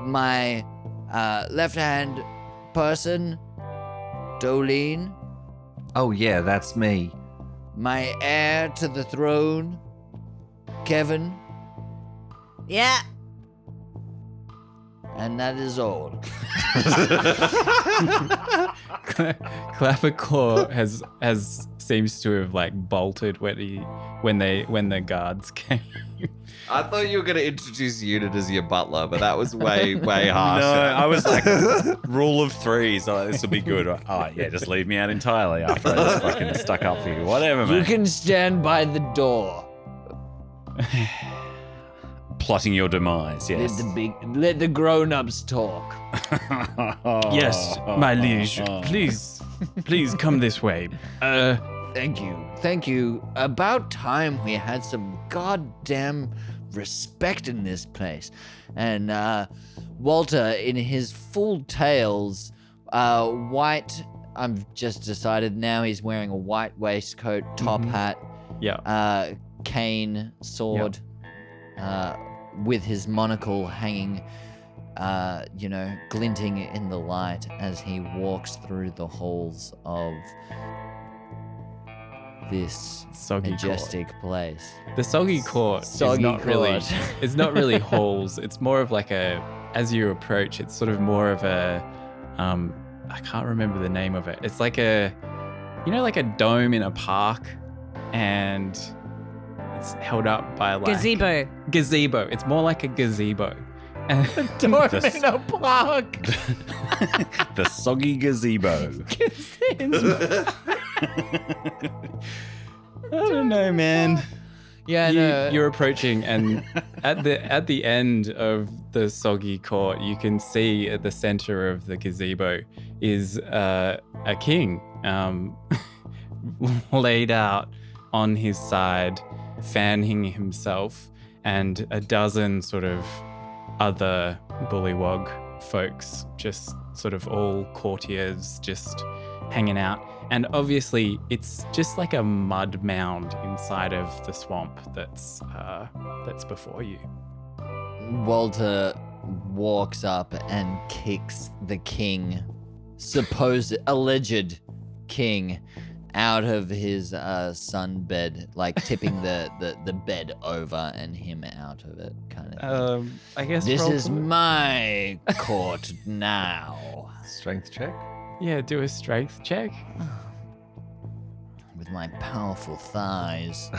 my uh, left hand person, Doelene, Oh yeah, that's me. my heir to the throne, Kevin, Yeah. and that is all. <laughs> Clapperclaw has has seems to have like bolted when he when they when the guards <laughs> came. I thought you were gonna introduce Unit as your butler, but that was way, way <laughs> harsher. No, I was like, rule of threes. Oh, this will be good. Oh, yeah, just leave me out entirely after I just fucking stuck up for you. Whatever, man. You can stand by the door. Plotting your demise, Let yes. the big, let the grown-ups talk. <laughs> yes, my liege, <laughs> please, please come this way. Uh, Thank you, thank you. About time we had some goddamn respect in this place. And uh, Walter, in his full tails, uh, white. I've just decided now he's wearing a white waistcoat, top Mhm. hat, yeah. uh, cane, sword, uh, with his monocle hanging, uh, you know, glinting in the light as he walks through the halls of this Soggy court. majestic place. The soggy court Soggy is not really court. <laughs> it's not really <laughs> halls. It's more of like a as you approach, it's sort of more of a um I can't remember the name of it. It's like a you know like a dome in a park and it's held up by like Gazebo. gazebo. It's more like a gazebo. And <laughs> Dome The in a park. <laughs> the soggy gazebo. <laughs> I don't know, man. Yeah, you, no. you're approaching, and at the at the end of the soggy court, you can see at the center of the gazebo is uh, a king um, laid out on his side, fanning himself, and a dozen sort of other bullywug folks, just sort of all courtiers, just hanging out. And obviously, it's just like a mud mound inside of the swamp that's uh, that's before you. Walter walks up and kicks the king, supposed alleged king, out of his uh, sun bed, like tipping the, <laughs> the, the bed over and him out of it, kind of. thing. Um, I guess this is to- my <laughs> court now. Strength check. yeah. Do a strength check. With my powerful thighs. <laughs>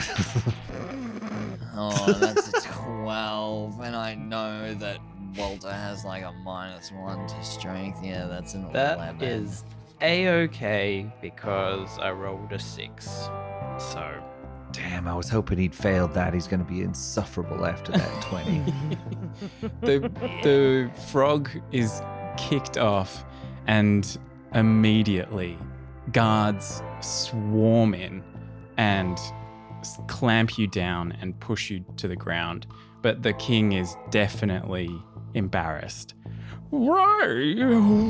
oh, that's a 12. And I know that Walter has like a minus one to strength. Yeah, that's an That 11. is a okay because I rolled a six. So Damn, I was hoping he'd failed that. He's going to be insufferable after that <laughs> 20. <laughs> the the frog is kicked off and immediately guards swarm in and clamp you down and push you to the ground but the king is definitely embarrassed Why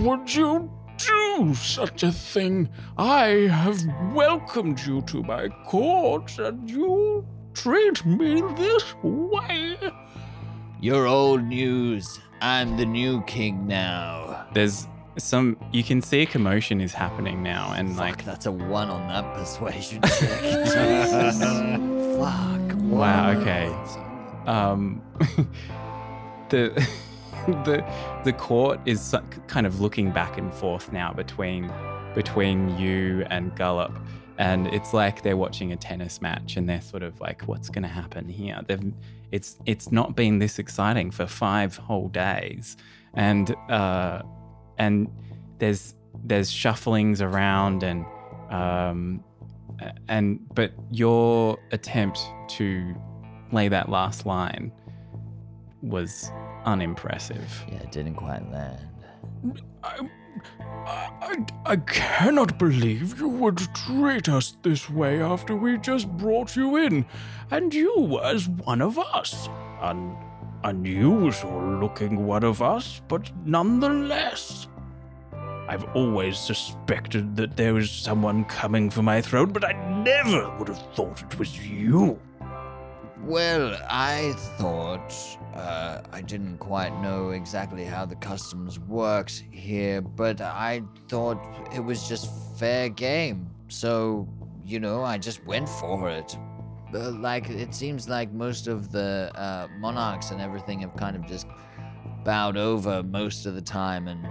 would you do such a thing? I have welcomed you to my court, and you treat me this way. You're old news. I'm the new king now. there's some you can see a commotion is happening now and Fuck, like that's a one on that persuasion check. <laughs> <laughs> Fuck. Wow, okay. um <laughs> the <laughs> the the court is kind of looking back and forth now between between you and Gullop and it's like they're watching a tennis match and they're sort of like what's going to happen here? They've it's it's not been this exciting for 5 whole days and uh and there's there's shufflings around and um and but your attempt to lay that last line was unimpressive. Yeah, it didn't quite land. I, I, I cannot believe you would treat us this way after we just brought you in, and you as one of us. An unusual looking one of us, but nonetheless. I've always suspected that there was someone coming for my throne, but I never would have thought it was you. Well, I thought uh, I didn't quite know exactly how the customs works here, but I thought it was just fair game. So, you know, I just went for it. Uh, like, it seems like most of the uh, monarchs and everything have kind of just bowed over most of the time, and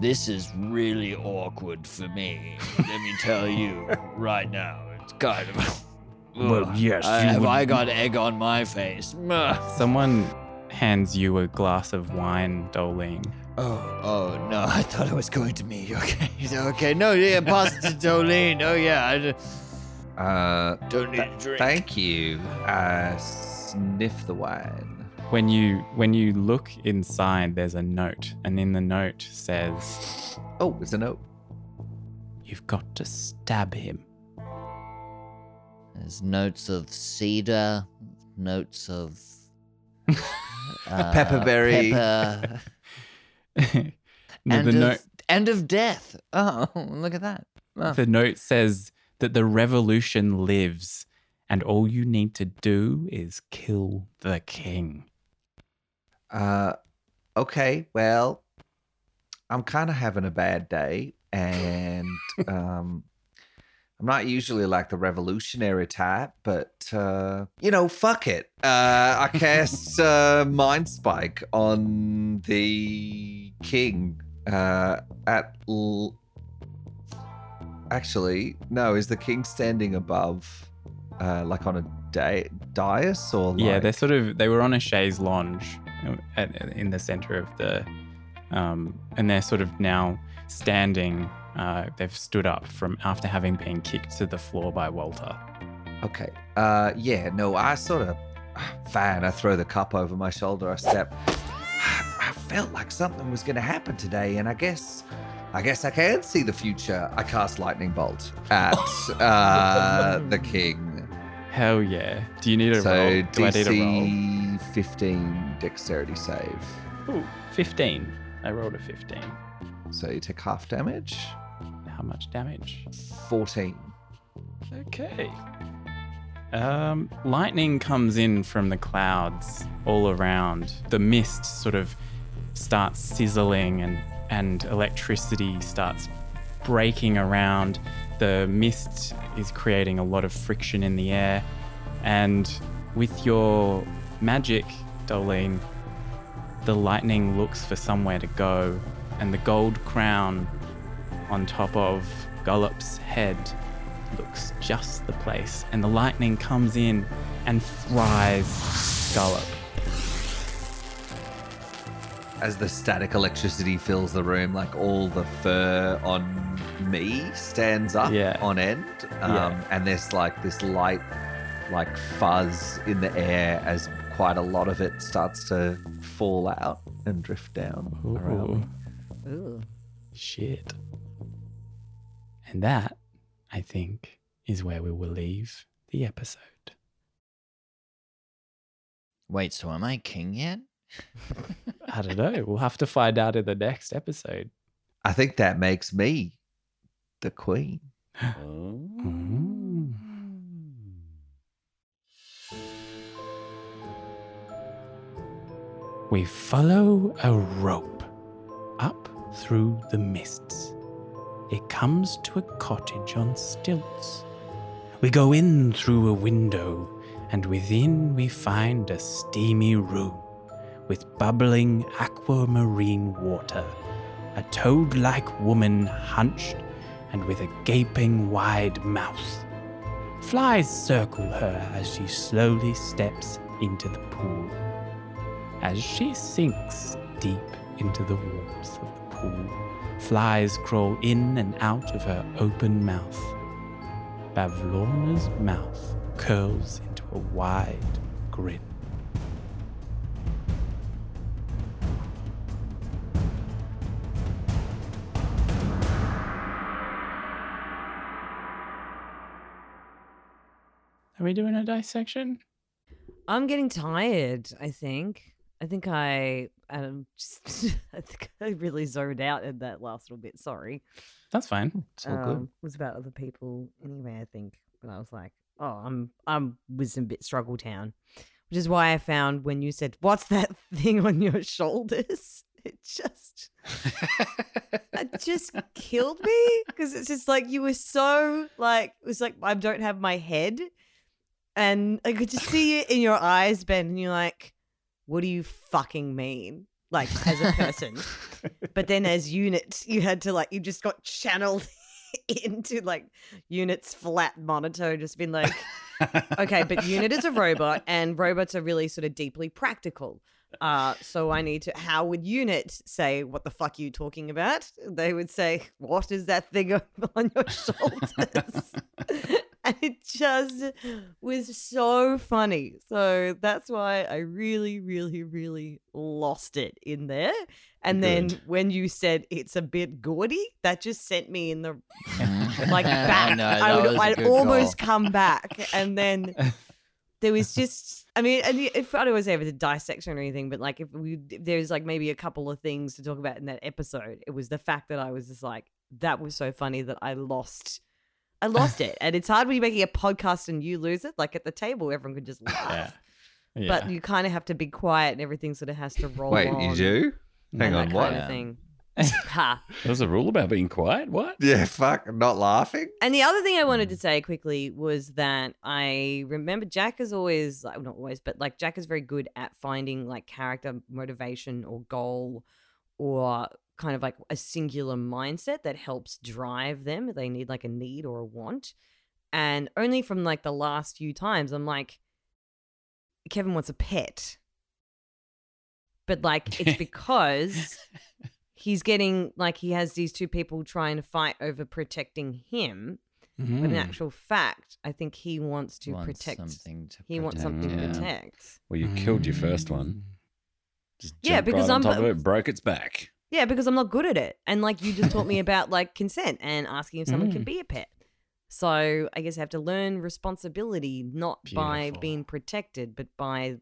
this is really awkward for me. Let me tell you <laughs> right now. It's kind of. Well, yes, Uh, you have would- I got egg on my face? Someone hands you a glass of wine, Doelene. Oh, oh no! I thought it was going to me. <laughs> Okay, okay. No, yeah, pass it to <laughs> Doelene. Oh yeah, I d- Uh, don't need a drink. thank you. Uh, sniff the wine. When you when you look inside, there's a note, and in the note says, Oh, it's a note. "You've got to stab him." There's notes of cedar, notes of <laughs> uh, Pepperberry. pepper, <laughs> No, and the of, note and of death. Oh, <laughs> look at that. Oh. the note says that the revolution lives, and all you need to do is kill the king. Uh, okay, well, I'm kind of having a bad day, and um, I'm not usually like the revolutionary type, but uh, you know, fuck it. Uh, I cast <laughs> uh, Mind Spike on the king uh, at. L- Actually, no. Is the king standing above, uh, like on a da- dais or? Like... Yeah, they're sort of they were on a chaise lounge at, in the center of the, um, and they're sort of now standing. Uh, they've stood up from after having been kicked to the floor by Walter. Okay. Uh, yeah. No, I sort of. Fine. I throw the cup over my shoulder. I step. I felt like something was going to happen today, and I guess, I guess I can see the future. I cast lightning bolt at uh, <laughs> the king. Hell yeah. Do you need a so roll? Do I need a roll? DC 15 dexterity save. Ooh, 15. I rolled a 15. So you take half damage. How much damage? 14. Okay. Um, lightning comes in from the clouds all around. The mist sort of starts sizzling and, and electricity starts breaking around. The mist is creating a lot of friction in the air. And with your magic, Doelene, the lightning looks for somewhere to go. And the gold crown on top of Gullop's head looks just the place, and the lightning comes in and fries Gullop. As the static electricity fills the room, like all the fur on me stands up Yeah. on end. Um, Yeah. And there's like this light, like fuzz in the air as quite a lot of it starts to fall out and drift down around me. Ooh, Ooh. shit. And that, I think, is where we will leave the episode. Wait, so am I king yet? <laughs> I don't know. We'll have to find out in the next episode. I think that makes me the queen. Oh. <gasps> Mm. We follow a rope up through the mists. It comes to a cottage on stilts. We go in through a window, and within we find a steamy room with bubbling aquamarine water, a toad like woman hunched and with a gaping wide mouth. Flies circle her as she slowly steps into the pool. As she sinks deep into the warmth of the pool, flies crawl in and out of her open mouth. Bavlorna's mouth curls into a wide grin. Are we doing a dissection? I'm getting tired. I think. I think I um just <laughs> I think I really zoned out in that last little bit. Sorry. That's fine. It's all good. Um, it was about other people anyway. I think, but I was like, oh, I'm I'm was in a bit struggle town, which is why I found when you said, "What's that <laughs> thing on your shoulders?" <laughs> It just it just killed me because it's just like you were so like it was like I don't have my head, and I could just see it in your eyes, Ben, and you're like, "What do you fucking mean?" Like as a person, <laughs> but then as units, you had to like you just got channeled <laughs> into like units flat monotone, just been like, okay, but unit is a robot, <laughs> and robots are really sort of deeply practical. Uh, so I need to. How would unit say, "What the fuck are you talking about?" They would say, "What is that thing on your shoulders?" <laughs> and it just was so funny. So that's why I really, really, really lost it in there. And then when you said it's a bit gaudy, that just sent me in the <laughs> like back. know, I would was I'd almost come back, and then <laughs> there was just. I mean, and if I don't want to say if it's a dissection or anything, but like if we if there's like maybe a couple of things to talk about in that episode, it was the fact that I was just like, that was so funny that I lost. I lost it, and it's hard when you're making a podcast and you lose it. Like at the table, everyone could just laugh, Yeah. Yeah. but you kind of have to be quiet, and everything sort of has to roll. Wait, on you do? Hang on, what? kind of thing. <laughs> ha. There's a rule about being quiet. What? Yeah, fuck, not laughing. And the other thing I wanted to say quickly was that I remember Jack is always, like, not always, but like Jack is very good at finding like character motivation or goal or kind of like a singular mindset that helps drive them. They need like a need or a want. And only from like the last few times, I'm like, Kevin wants a pet. But like, it's <laughs> because he's getting like he has these two people trying to fight over protecting him But in Mm. actual fact, I think he wants to Wants protect. something to He wants something to protect. Well, you killed your Mm. first one. Just Yeah, because right on I'm- top of it, broke its back. Yeah, because I'm not good at it. And like you just taught me about like consent and asking if someone can Mm. be a pet. So I guess I have to learn responsibility not by being protected, but by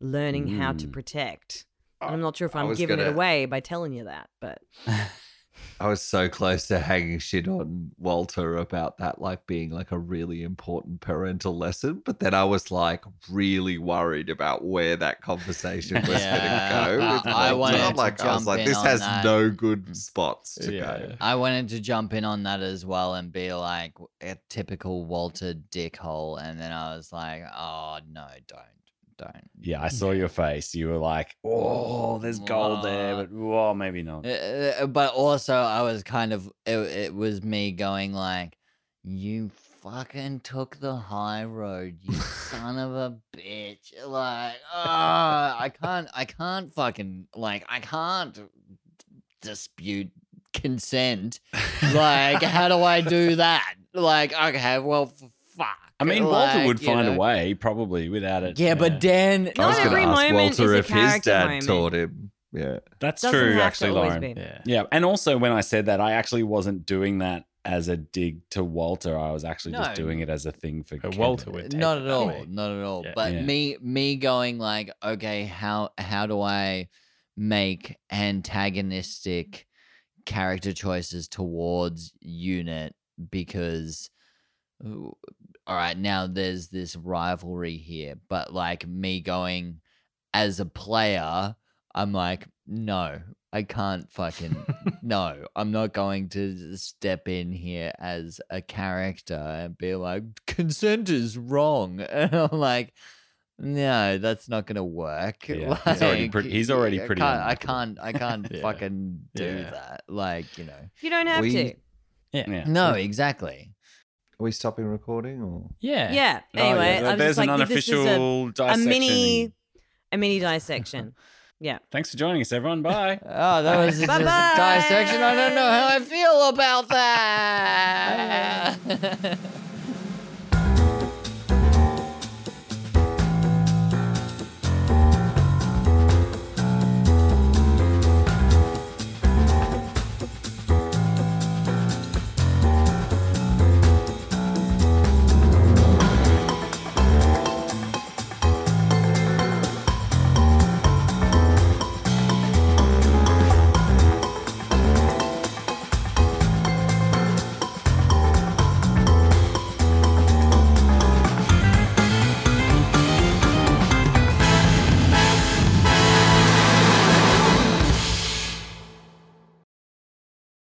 learning how to Mm. protect. And I'm not sure if I I'm giving it gonna- away by telling you that, but <laughs> I was so close to hanging shit on Walter about that, like being like a really important parental lesson. But then I was like really worried about where that conversation was Yeah. going to go. I- With I Walter. wanted I'm to like, I was jump like, this has that. no good mm. spots to Yeah. go. I wanted to jump in on that as well and be like a typical Walter dickhole, and then I was like, "Oh no, don't, don't." Yeah, I saw your face. You were like, "Oh, there's gold there, but oh, maybe not." Uh, uh, but also, I was kind of it, it was me going like, "You fucking took the high road, you <laughs> son of a bitch!" Like, oh, I can't, I can't fucking like, I can't dispute consent. Like, how do I do that? Like, okay, well, f- fuck. I mean, Walter would find know. a way, probably without it. Yeah, but Dan, I was going to ask moment Walter if his dad moment. taught him. Yeah. that's doesn't true. Actually, Lauren. Yeah. Yeah, and also when I said that, I actually wasn't doing that as a dig to Walter. I was actually just doing it as a thing for Kevin. Walter would take not at all way. not at all Yeah. but Yeah. me me going like okay how how do i make antagonistic character choices towards unit because all right now there's this rivalry here but like me going as a player i'm like no i can't fucking <laughs> no, I'm not going to step in here as a character and be like, consent is wrong. <laughs> And I'm like, no, that's not going to work. <laughs> Yeah, he's already Like, pretty- he's already I pretty can't, I can't, I can't Yeah. fucking do Yeah. that. Like, you know. you don't have We- to. Yeah. No, exactly. Are we stopping recording or? Yeah. Yeah. Oh, Anyway, yeah, I was there's just an like, this is a, unofficial a mini, a mini dissection. <laughs> Yeah. Thanks for joining us, everyone. Bye. <laughs> Oh, that was just a dissection. I don't know how I feel about that. <laughs>